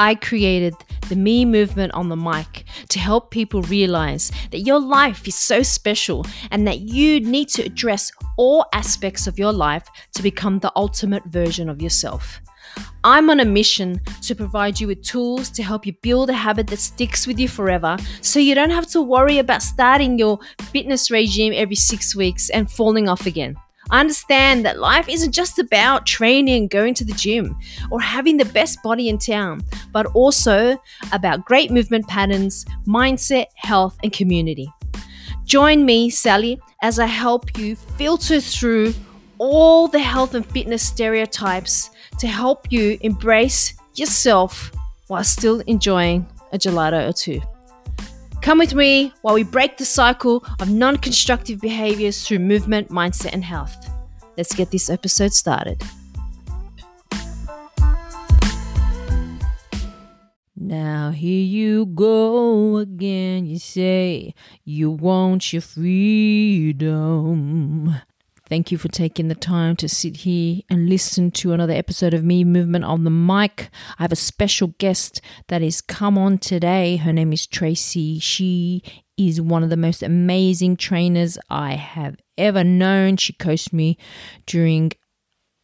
I created the Me movement on the mic to help people realize that your life is so special and that you need to address all aspects of your life to become the ultimate version of yourself. I'm on a mission to provide you with tools to help you build a habit that sticks with you forever so you don't have to worry about starting your fitness regime every six weeks and falling off again. I understand that life isn't just about training going to the gym or having the best body in town, but also about great movement patterns, mindset, health, and community. Join me, Sally, as I help you filter through all the health and fitness stereotypes to help you embrace yourself while still enjoying a gelato or two. Come with me while we break the cycle of non constructive behaviors through movement, mindset, and health. Let's get this episode started. Now here you go again. You say you want your freedom. Thank you for taking the time to sit here and listen to another episode of Me Movement on the Mic. I have a special guest that has come on today. Her name is Tracy. She is one of the most amazing trainers I have ever known. She coached me during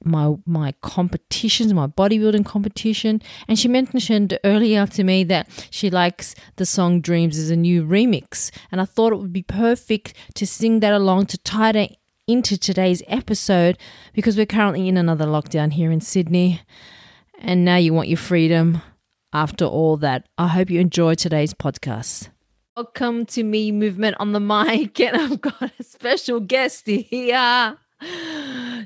my my competitions, my bodybuilding competition, and she mentioned earlier to me that she likes the song "Dreams" as a new remix, and I thought it would be perfect to sing that along to tie it into today's episode because we're currently in another lockdown here in Sydney. And now you want your freedom after all that. I hope you enjoy today's podcast. Welcome to Me Movement on the Mic, and I've got a special guest here.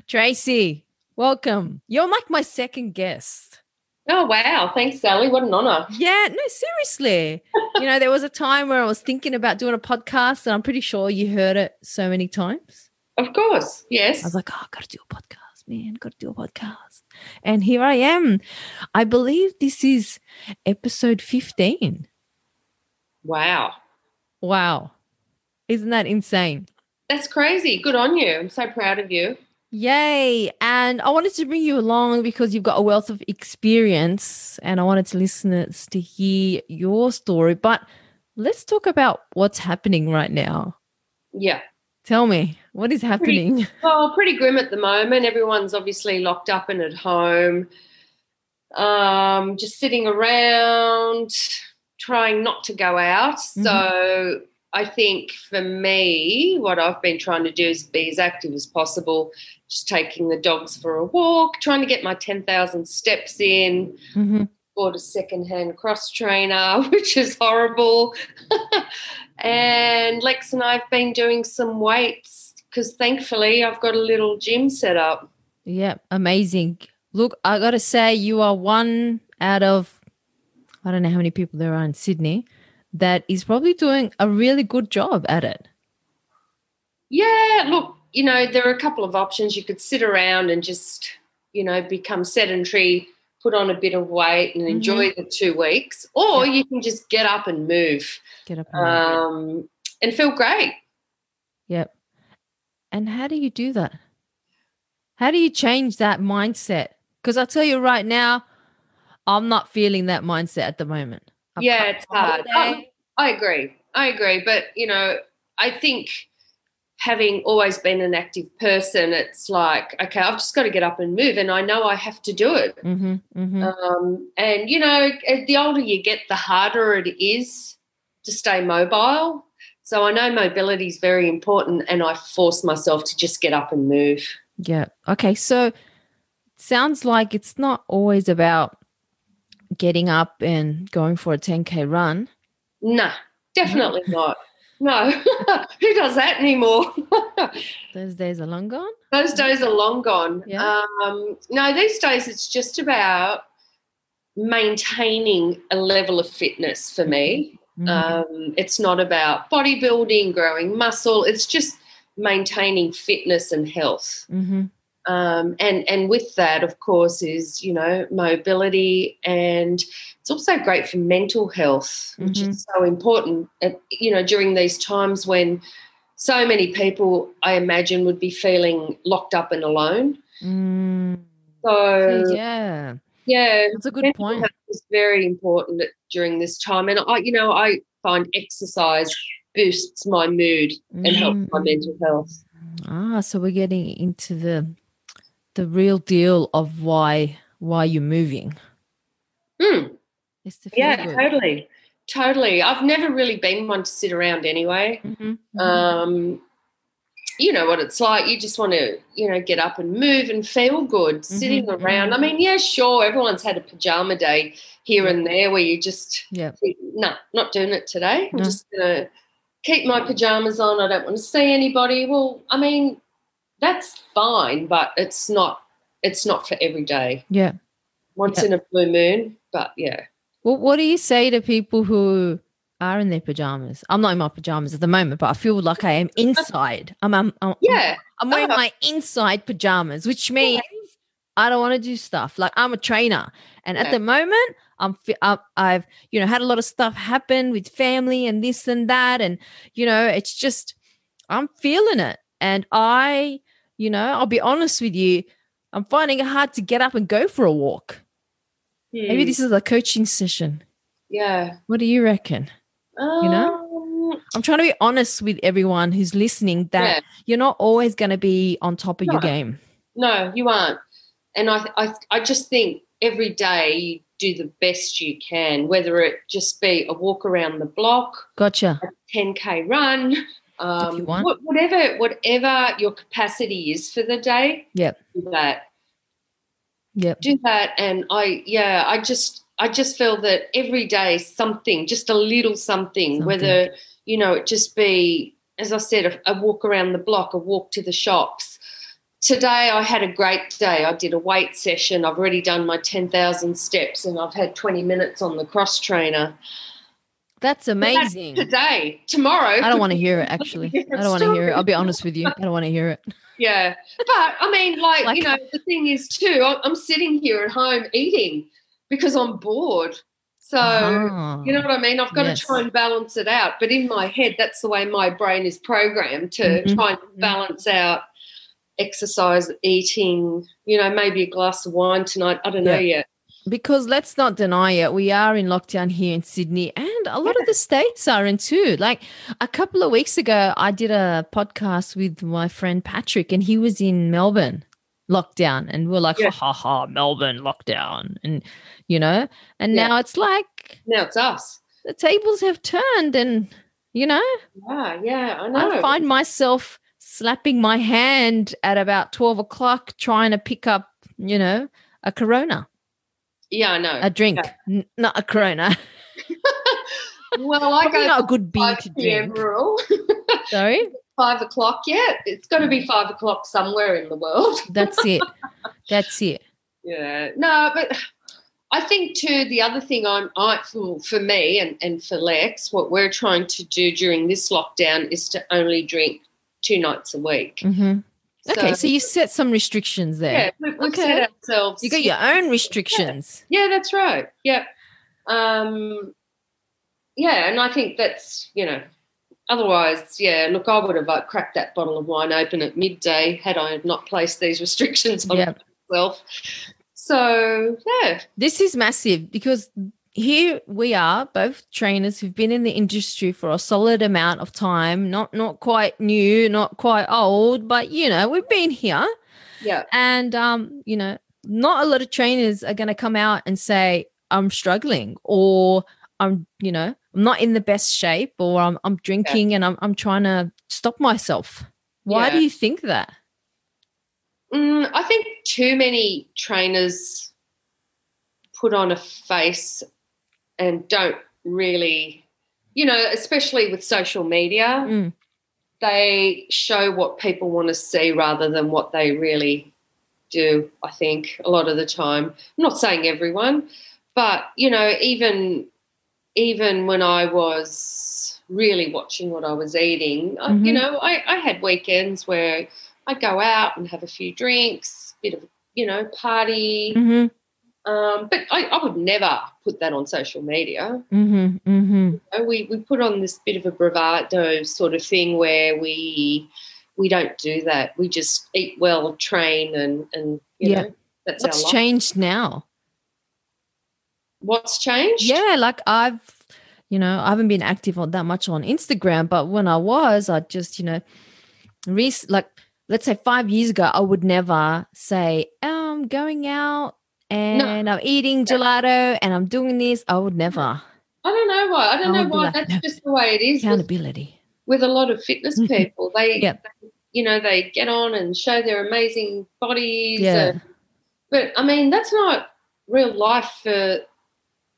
Tracy, welcome. You're like my second guest. Oh, wow. Thanks, Sally. What an honor. Yeah, no, seriously. you know, there was a time where I was thinking about doing a podcast, and I'm pretty sure you heard it so many times. Of course, yes. I was like, ah, oh, I got to do a podcast, man, got to do a podcast. And here I am. I believe this is episode 15. Wow. Wow. Isn't that insane? That's crazy. Good on you. I'm so proud of you. Yay. And I wanted to bring you along because you've got a wealth of experience and I wanted to listeners to hear your story. But let's talk about what's happening right now. Yeah. Tell me, what is happening? Pretty, well, pretty grim at the moment. Everyone's obviously locked up and at home, um, just sitting around, trying not to go out. Mm-hmm. So I think for me, what I've been trying to do is be as active as possible, just taking the dogs for a walk, trying to get my 10,000 steps in. Mm-hmm. Bought a secondhand cross trainer, which is horrible. And Lex and I have been doing some weights because thankfully I've got a little gym set up. Yeah, amazing. Look, I got to say, you are one out of, I don't know how many people there are in Sydney that is probably doing a really good job at it. Yeah, look, you know, there are a couple of options. You could sit around and just, you know, become sedentary put on a bit of weight and enjoy mm-hmm. the two weeks, or you can just get up and move. Get up and, um, and feel great. Yep. And how do you do that? How do you change that mindset? Because I'll tell you right now, I'm not feeling that mindset at the moment. I've yeah, it's hard. I, I agree. I agree. But, you know, I think having always been an active person, it's like, okay, I've just got to get up and move, and I know I have to do it. Mm-hmm, mm-hmm. Um, and you know, the older you get, the harder it is to stay mobile. So I know mobility is very important, and I force myself to just get up and move. Yeah. Okay. So sounds like it's not always about getting up and going for a 10k run. No, definitely not. No, who does that anymore? Those days are long gone. Those days are long gone. Yeah. Um, no, these days it's just about maintaining a level of fitness for me. Mm-hmm. Um, it's not about bodybuilding, growing muscle. It's just maintaining fitness and health. Mm-hmm. Um, and and with that, of course, is you know mobility, and it's also great for mental health, which mm-hmm. is so important. At, you know, during these times when so many people, I imagine, would be feeling locked up and alone. Mm. So yeah, yeah, That's a good mental point. It's very important during this time, and I, you know, I find exercise boosts my mood and helps my Mm. mental health. Ah, so we're getting into the the real deal of why why you're moving. Mm, to yeah, good. totally, totally. I've never really been one to sit around anyway. Mhm, mhm. Um, you know what it's like. You just want to, you know, get up and move and feel good sitting Mhm, around. I mean, yeah, sure, everyone's had a pajama day here and there where you just, yeah. no, not doing it today. I'm No. just going to keep my pajamas on. I don't want to see anybody. Well, I mean, that's fine, but it's not. It's not for every day. Yeah. Once Yeah. in a blue moon, but yeah. Well, what do you say to people who are in their pajamas? I'm not in my pajamas at the moment, but I feel like I am inside. I'm, I'm, I'm Yeah. I'm wearing Oh. my inside pajamas, which means I don't want to do stuff. Like I'm a trainer, and at the moment, I'm I've you know had a lot of stuff happen with family and this and that, and you know it's just I'm feeling it, and I you know I'll be honest with you, I'm finding it hard to get up and go for a walk. Maybe Hmm. this is a coaching session. Yeah. What do you reckon? You know? I'm trying to be honest with everyone who's listening that yeah. you're not always going to be on top of your game. No, you aren't. And I, I, I just think every day you do the best you can, whether it just be a walk around the block, Gotcha. a 10k run, um, whatever, whatever your capacity is for the day. Yep. Do that. Yep. Do that. And I, yeah, I just, I just feel that every day something, just a little something, Something. whether you know it just be, as I said, a, a walk around the block, a walk to the shops. Today I had a great day. I did a weight session. I've already done my 10,000 steps and I've had 20 minutes on the cross trainer. That's amazing. Today, tomorrow. I don't want to hear it actually. I don't want to hear it. I'll be honest with you. I don't want to hear it. Yeah. But I mean, like, Like- you know, the thing is too, I'm sitting here at home eating because I'm bored. So, Ah, you know what I mean? I've got Yes. to try and balance it out. But in my head, that's the way my brain is programmed to Mhm. try and balance out exercise, eating, you know, maybe a glass of wine tonight. I don't know yet. because let's not deny it, we are in lockdown here in Sydney, and a lot of the states are in too. Like a couple of weeks ago, I did a podcast with my friend Patrick, and he was in Melbourne lockdown, and we're like, Yeah. ha ha ha, Melbourne lockdown, and you know, and Yeah. now it's like Now it's us. the tables have turned, and you know, Yeah, yeah, I know. I find myself slapping my hand at about 12 o'clock trying to pick up, you know, a Corona, yeah, I know. a drink, N- not a Corona. well, I got not a good beer 5 to drink. rule. Sorry, five o'clock yet? It's got to be five o'clock somewhere in the world. that's it. That's it. Yeah, no, but I think too the other thing I'm I for, for me and, and for Lex, what we're trying to do during this lockdown is to only drink two nights a week. hmm Okay, so you set some restrictions there. yeah, we, we've Okay. set ourselves. You got your own restrictions. yeah, that's right. Yep. Um, yeah, and I think that's you know. Otherwise, yeah. Look, I would have uh, cracked that bottle of wine open at midday had I not placed these restrictions on Yeah. myself. So yeah, This is massive because here we are, both trainers who've been in the industry for a solid amount of time, not not quite new, not quite old, but you know, we've been here. yeah. And um, you know, not a lot of trainers are gonna come out and say, I'm struggling or I'm, you know, I'm not in the best shape or I'm I'm drinking and I'm I'm trying to stop myself. Why Yeah. do you think that? Mm, I think too many trainers put on a face and don't really, you know, especially with social media, Mm. they show what people want to see rather than what they really do, I think, a lot of the time. I'm not saying everyone, but, you know, even even when I was really watching what I was eating, I, you Mhm. know, I, I had weekends where I'd go out and have a few drinks, bit of, you know, party. Mm-hmm. Um, but I, I would never put that on social media. Mm-hmm. Mm-hmm. You know, we, we put on this bit of a bravado sort of thing where we we don't do that. We just eat well, train, and and you Yeah. know that's What's our life. changed now? What's changed? Yeah, like I've, you know, I haven't been active on that much on Instagram, but when I was, I just, you know, re- like let's say five years ago, I would never say, oh, I'm going out and no. I'm eating gelato and I'm doing this. I would never. I don't know why. I don't I know why. Like, That's no. just the way it is. Accountability. With, with a lot of fitness mm-hmm. people, they, yep. they, you know, they get on and show their amazing bodies. Yeah. And, but I mean, that's not real life for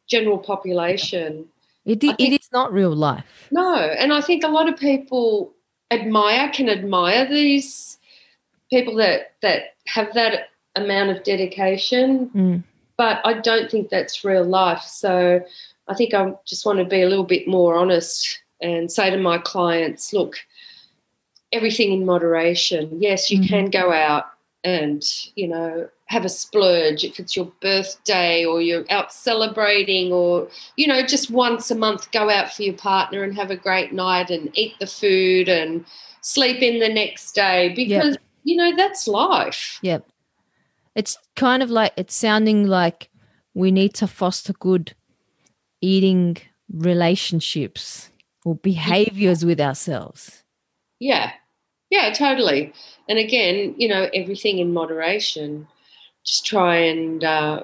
general population. It, think, it is not real life. No, and I think a lot of people admire can admire these people that that have that amount of dedication, mm. but I don't think that's real life. So I think I just want to be a little bit more honest and say to my clients, look, everything in moderation. Yes, you mm-hmm. can go out and you know have a splurge if it's your birthday or you're out celebrating or you know just once a month go out for your partner and have a great night and eat the food and sleep in the next day because yep. you know that's life. Yep. It's kind of like it's sounding like we need to foster good eating relationships or behaviors with ourselves. Yeah. Yeah totally. And again you know everything in moderation just try and uh,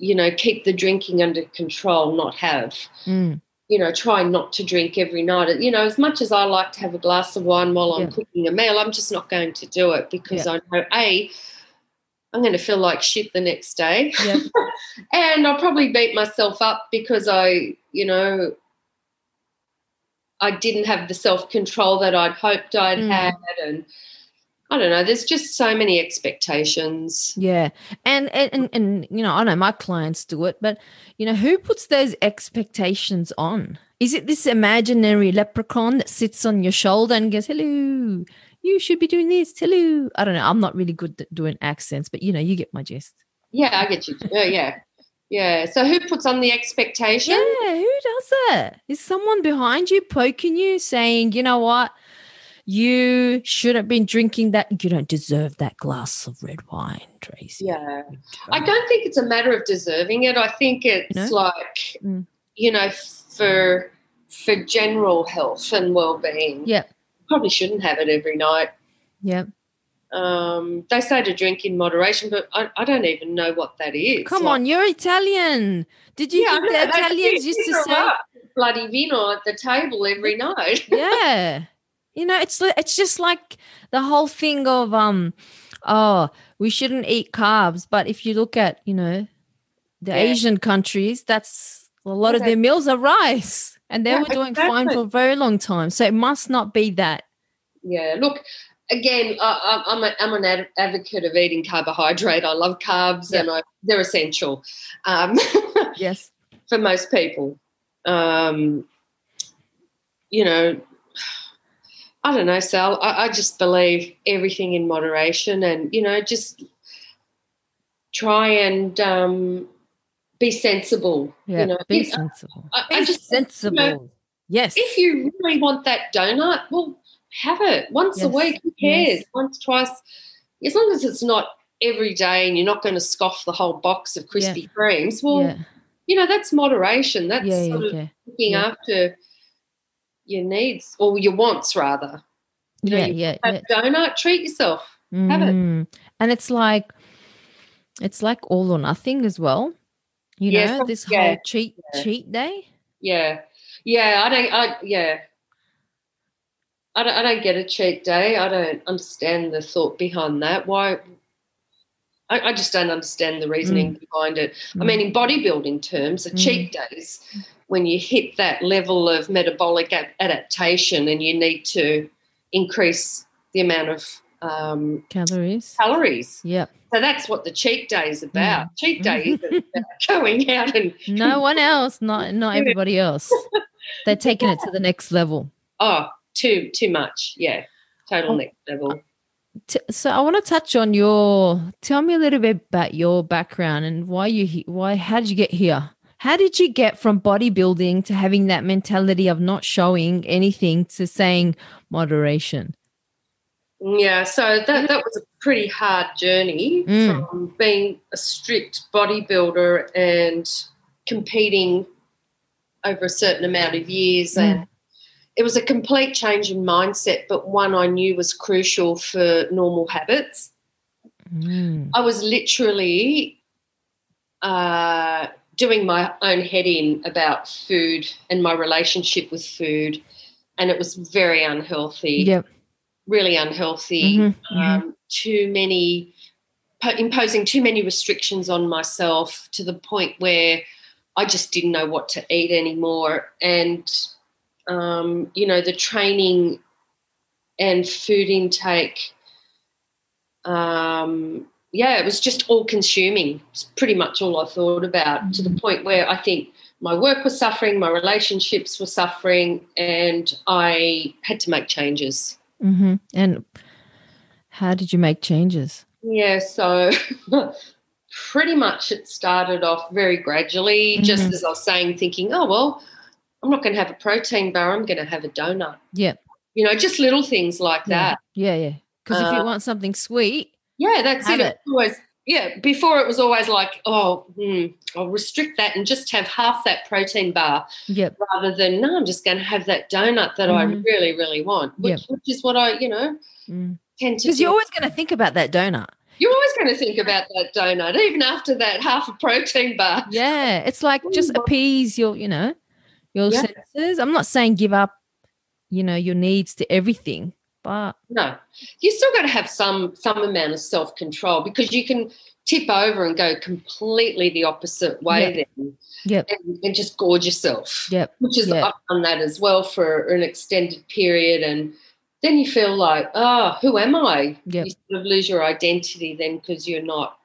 you know keep the drinking under control not have mm. you know try not to drink every night you know as much as i like to have a glass of wine while i'm yeah. cooking a meal i'm just not going to do it because yeah. i know a i'm going to feel like shit the next day yeah. and i'll probably beat myself up because i you know i didn't have the self-control that i'd hoped i'd mm. had and I don't know. There's just so many expectations. Yeah, and, and and you know, I know my clients do it, but you know, who puts those expectations on? Is it this imaginary leprechaun that sits on your shoulder and goes, "Hello, you should be doing this"? Hello. I don't know. I'm not really good at doing accents, but you know, you get my gist. Yeah, I get you. Yeah, yeah. Yeah. So who puts on the expectation? Yeah, who does it? Is someone behind you poking you, saying, you know what? You should have been drinking that. You don't deserve that glass of red wine, Tracy. Yeah. I don't think it's a matter of deserving it. I think it's like, mm. you know, for for general health and well being. Yeah. Probably shouldn't have it every night. Yeah. Um, they say to drink in moderation, but I, I don't even know what that is. Come like, on, you're Italian. Did you yeah, think the Italians used to say bloody vino at the table every night? yeah. You know, it's it's just like the whole thing of um, oh, we shouldn't eat carbs. But if you look at you know, the yeah. Asian countries, that's a lot okay. of their meals are rice, and they yeah, were doing exactly. fine for a very long time. So it must not be that. Yeah. Look, again, I, am a, I'm an advocate of eating carbohydrate. I love carbs, and I, they're essential. Um, yes. For most people, um, you know, I don't know, Sal. I, I, just believe everything in moderation, and you know, just try and um, be sensible. Yeah, you know, be if, sensible. I, be I just, sensible. You know, yes. If you really want that donut, well, have it once yes. a week. Who cares? Yes. Once, twice, as long as it's not every day, and you're not going to scoff the whole box of Krispy yeah. Kremes. Well, yeah. you know, that's moderation. That's yeah, sort of looking after your needs or your wants rather. You yeah, know, yeah, yeah. Donut, treat yourself. Mm. Have it. Mm. And it's like it's like all or nothing as well. You yeah, know, this yeah, whole cheat yeah. cheat day. Yeah. Yeah, I don't I yeah. I don't, I don't get a cheat day. I don't understand the thought behind that. Why I, I just don't understand the reasoning mm. behind it. Mm. I mean, in bodybuilding terms, a cheat day days when you hit that level of metabolic adaptation and you need to increase the amount of um, calories. Calories. Yep. So that's what the cheat day is about. Mm. Cheat day is about going out and no one else, not not everybody else. They're taking it to the next level. Oh, too too much. Yeah, total oh, next level. So I want to touch on your. Tell me a little bit about your background and why you why how did you get here? How did you get from bodybuilding to having that mentality of not showing anything to saying moderation? Yeah, so that, that was a pretty hard journey mm. from being a strict bodybuilder and competing over a certain amount of years Mm. and it was a complete change in mindset but one i knew was crucial for normal habits Mm. i was literally uh, doing my own head in about food and my relationship with food and it was very unhealthy Yep. really unhealthy Mhm, mhm. um, too many po- imposing too many restrictions on myself to the point where I just didn't know what to eat anymore. And um, you know, the training and food intake, um, yeah, it was just all consuming. It's pretty much all I thought about to the point where I think my work was suffering, my relationships were suffering, and I had to make changes. hmm And how did you make changes? Yeah, so pretty much it started off very gradually, just Mhm. as I was saying, thinking, oh, well, I'm not going to have a protein bar, I'm going to have a donut. Yeah. You know, just little things like Yeah. that. Yeah, yeah. Because if you Uh, want something sweet, Yeah, that's it. it. Always, yeah, before it was always like, oh, hmm, I'll restrict that and just have half that protein bar yep. rather than, no, I'm just going to have that donut that I Mhm. really, really want, which, Yep. which is what I, you know, Mm. tend to Because you're always going to think about that donut. You're always going to think about that donut, even after that half a protein bar. Yeah. It's like just Mm. appease your, you know, your Yeah. senses. I'm not saying give up, you know, your needs to everything, but No, you still got to have some some amount of self control because you can tip over and go completely the opposite way Yep. then, Yep. and, and just gorge yourself. Yep. Which is Yep. I've done that as well for an extended period, and then you feel like, oh, who am I? Yep. You sort of lose your identity then because you're not.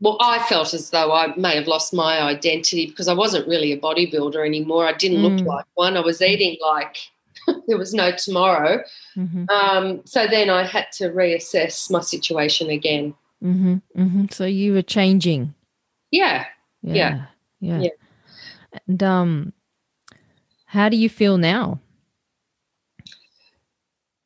Well, I felt as though I may have lost my identity because I wasn't really a bodybuilder anymore. I didn't Mm. look like one. I was eating like there was no tomorrow. hmm Um, so then I had to reassess my situation again. hmm hmm So you were changing. Yeah. Yeah. Yeah. Yeah. Yeah. And um, how do you feel now?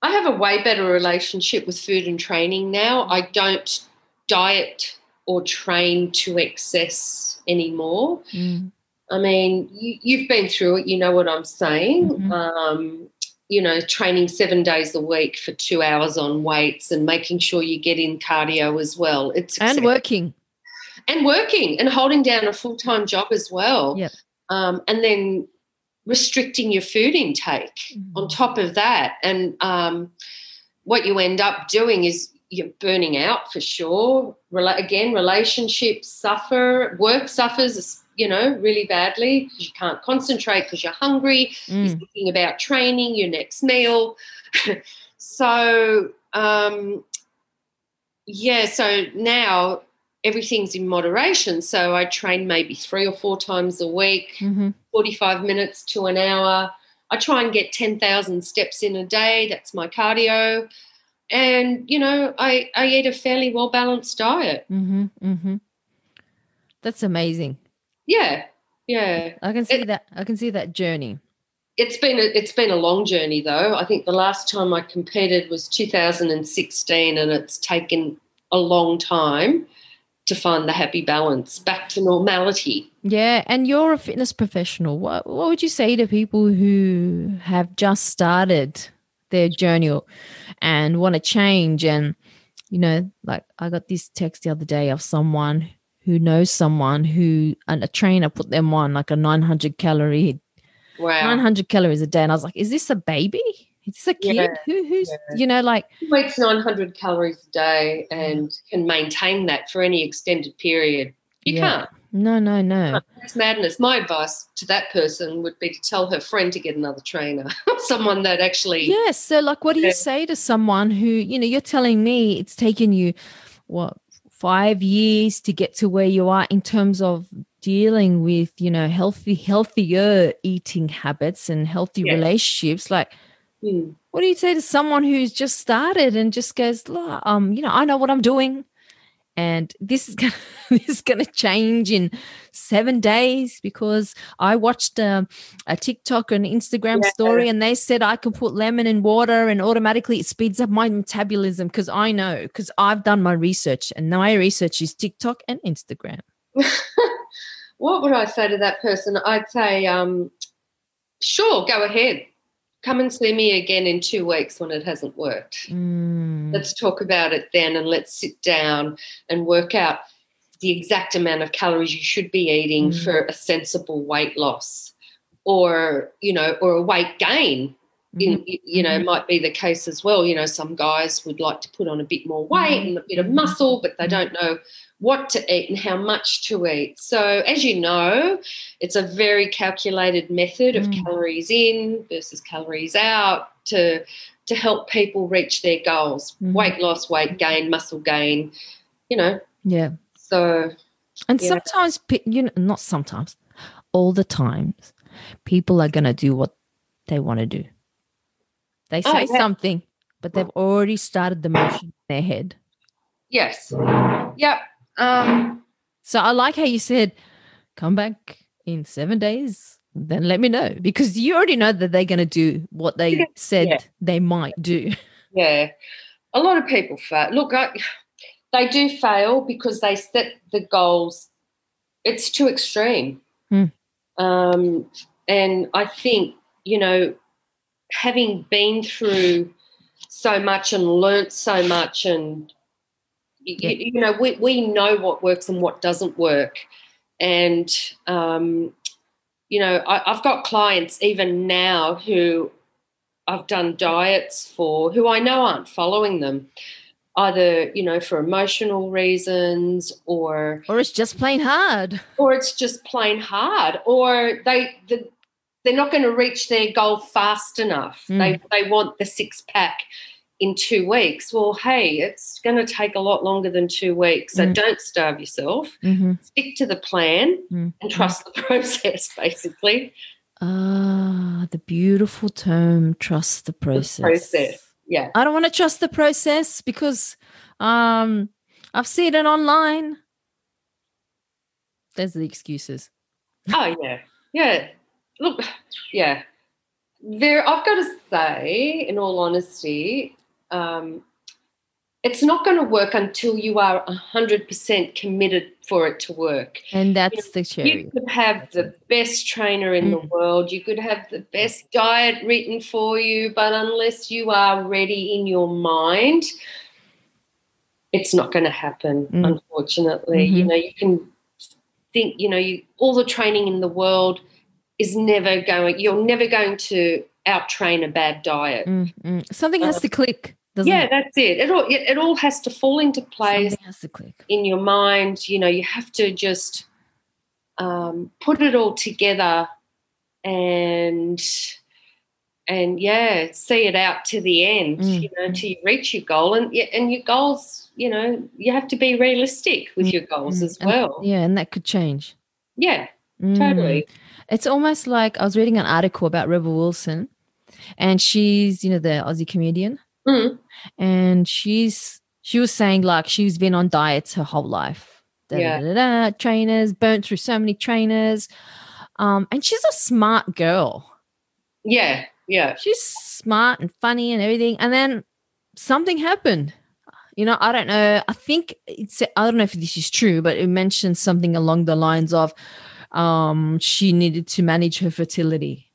I have a way better relationship with food and training now. I don't diet or train to excess anymore. Mm. I mean, you, you've been through it, you know what I'm saying. Mhm. Um, you know, training seven days a week for two hours on weights and making sure you get in cardio as well. It's And working. and working and holding down a full time job as well. Yep. Um, and then restricting your food intake on Mhm. top of that. And um, what you end up doing is you're burning out for sure. Rela- again, relationships suffer, work suffers, you know, really badly because you can't concentrate because you're hungry you're Mm. thinking about training, your next meal. so, um, yeah, so now everything's in moderation. So I train maybe three or four times a week, Mhm. 45 minutes to an hour. I try and get 10,000 steps in a day. That's my cardio. And, you know, I, I eat a fairly well balanced diet. Mhm. Mhm. That's amazing. Yeah. Yeah. I can see It- that. I can see that journey. it's been a, it's been a long journey though. I think the last time I competed was 2016, and it's taken a long time to find the happy balance back to normality. Yeah, and you're a fitness professional. What what would you say to people who have just started their journey and want to change and you know, like I got this text the other day of someone who knows someone who and a trainer put them on like a 900 calorie Wow, 900 calories a day and I was like, is this a baby? Is this a kid? Yeah, Who who's yeah. you know like Who eats 900 calories a day and can maintain that for any extended period. You Yeah. can't. no no no. It's madness. My advice to that person would be to tell her friend to get another trainer, someone that actually Yes. So, like, what do you say to someone who, you know, you're telling me it's taken you, what, five years to get to where you are in terms of dealing with, you know, healthy, healthier eating habits and healthy Yeah. relationships? Like, Hmm. what do you say to someone who's just started and just goes, "Look, um, you know, I know what I'm doing. And this is gonna this is gonna change in seven days because I watched um, a TikTok and Instagram Yeah. story and they said I can put lemon in water and automatically it speeds up my metabolism because I know because I've done my research and my research is TikTok and Instagram. what would I say to that person? I'd say, um, sure, go ahead. Come and see me again in two weeks when it hasn't worked. Mm. Let's talk about it then and let's sit down and work out the exact amount of calories you should be eating Mm. for a sensible weight loss or, you know, or a weight gain. In, Mhm. y- you know, Mhm. might be the case as well. You know, some guys would like to put on a bit more weight Mhm. and a bit of muscle, but they don't know what to eat and how much to eat. So, as you know, it's a very calculated method of Mm. calories in versus calories out to to help people reach their goals: Mhm. weight loss, weight gain, muscle gain. You know, Yeah. so And Yeah. sometimes, you know, not sometimes, all the times, people are going to do what they want to do. They Oh, say yeah. something, but they've already started the motion in their head. yes, yep. Um, So I like how you said, come back in seven days, then let me know, because you already know that they're going to do what they Yeah. said Yeah. they might do. Yeah, a lot of people fail. Look, I, they do fail because they set the goals. It's too extreme, Hmm. um, and I think you know, having been through so much and learnt so much, and Yeah. you, you know, we we know what works and what doesn't work, and um, you know, I, I've got clients even now who I've done diets for who I know aren't following them, either you know for emotional reasons or Or it's just plain hard. or it's just plain hard or they the, they're not going to reach their goal fast enough. They they want the six pack in two weeks. Well, hey, it's going to take a lot longer than two weeks. So Mm. don't starve yourself. Mm-hmm. Stick to the plan Mm. and trust the process. Basically, Ah, the beautiful term, trust the process. process. yeah. I don't want to trust the process because um I've seen it online. There's the excuses. Oh yeah, yeah. Look, yeah. There, I've got to say, in all honesty, um, it's not going to work until you are hundred percent committed for it to work. And that's the cherry. You could have the best trainer in the Mm. world. You could have the best diet written for you, but unless you are ready in your mind, it's not going to happen. Mm. Unfortunately, you Mhm. know, you can think, you know, you, all the training in the world is never going. You're never going to out train a bad diet. Mm, mm. Something has Uh, to click, Yeah, it? that's it. It all it, it all has to fall into place Something has to click. in your mind. You know, you have to just um, put it all together and and yeah, see it out to the end. Mm, You know, mm. till you reach your goal, and and your goals. You know, you have to be realistic with your goals Mm, as and- well. yeah, and that could change. Yeah, Mm. totally. It's almost like I was reading an article about Rebel Wilson, and she's, you know, the Aussie comedian, Mm. and she's she was saying like she's been on diets her whole life. Da, Yeah. da, da, trainers, burnt through so many trainers. Um, and she's a smart girl. Yeah, yeah. She's smart and funny and everything. And then something happened. You know, I don't know. I think it's I don't know if this is true, but it mentioned something along the lines of um she needed to manage her fertility.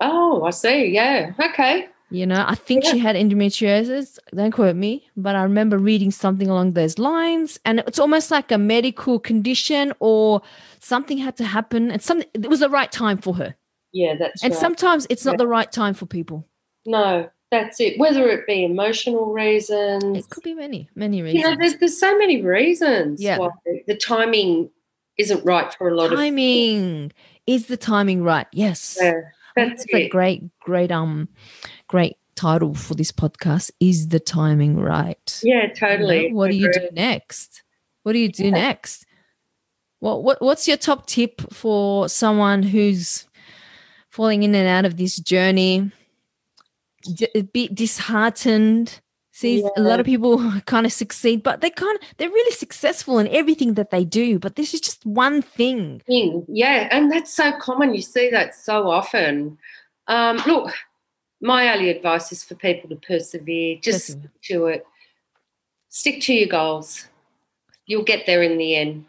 Oh, I see. Yeah. Okay. You know, I think Yeah. she had endometriosis. Don't quote me, but I remember reading something along those lines. And it's almost like a medical condition or something had to happen. And something it was the right time for her. Yeah, that's And right. sometimes it's not Yeah. the right time for people. no, that's it. Whether it be emotional reasons, It could be many, many reasons. you know, there's there's so many reasons Yeah. the timing isn't right for a lot of timing. Is the timing right? Yes. Yeah, that's That's a great, great, um, great title for this podcast. Is the timing right? Yeah, You know, totally. what do you do next? What do you do Yeah. next? What what what's your top tip for someone who's falling in and out of this journey? D- a bit disheartened. See, a lot of people kind of succeed, but they kind of they're really successful in everything that they do. But this is just one thing. thing. Yeah, and that's so common. You see that so often. Um, look, my only advice is for people to persevere. Just Persevere. stick to it. Stick to your goals. You'll get there in the end.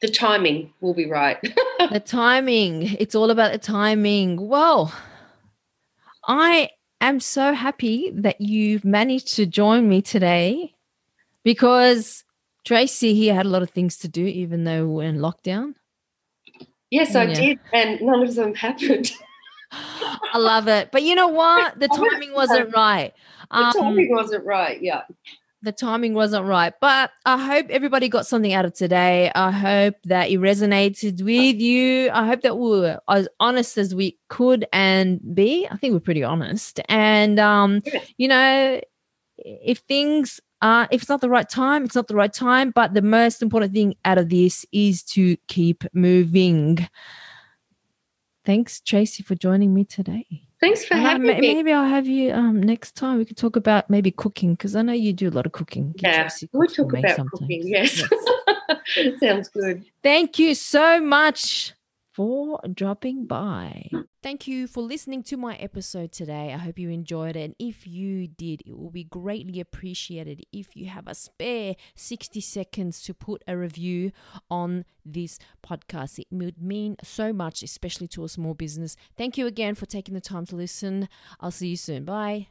the timing will be right. the timing. It's all about the timing. Well, I am so happy that you've managed to join me today because Tracy here had a lot of things to do, even though we're in lockdown. Yes, I did, and none of them happened. I love it. But you know what? The timing wasn't right. The um, timing wasn't right. Yeah. The timing wasn't right. But I hope everybody got something out of today. I hope that it resonated with you. I hope that we were as honest as we could and be. I think we're pretty honest. And, um, you know, if things uh, if it's not the right time, it's not the right time. But the most important thing out of this is to keep moving. Thanks, Tracy, for joining me today. Thanks for having me. Maybe I'll have you um, next time. We could talk about maybe cooking because I know you do a lot of cooking. Yeah, we talk about sometimes. cooking. Yes, yes. sounds good. Thank you so much for dropping by. Thank you for listening to my episode today. I hope you enjoyed it. And if you did, it will be greatly appreciated if you have a spare 60 seconds to put a review on this podcast. It would mean so much, especially to a small business. Thank you again for taking the time to listen. I'll see you soon. Bye.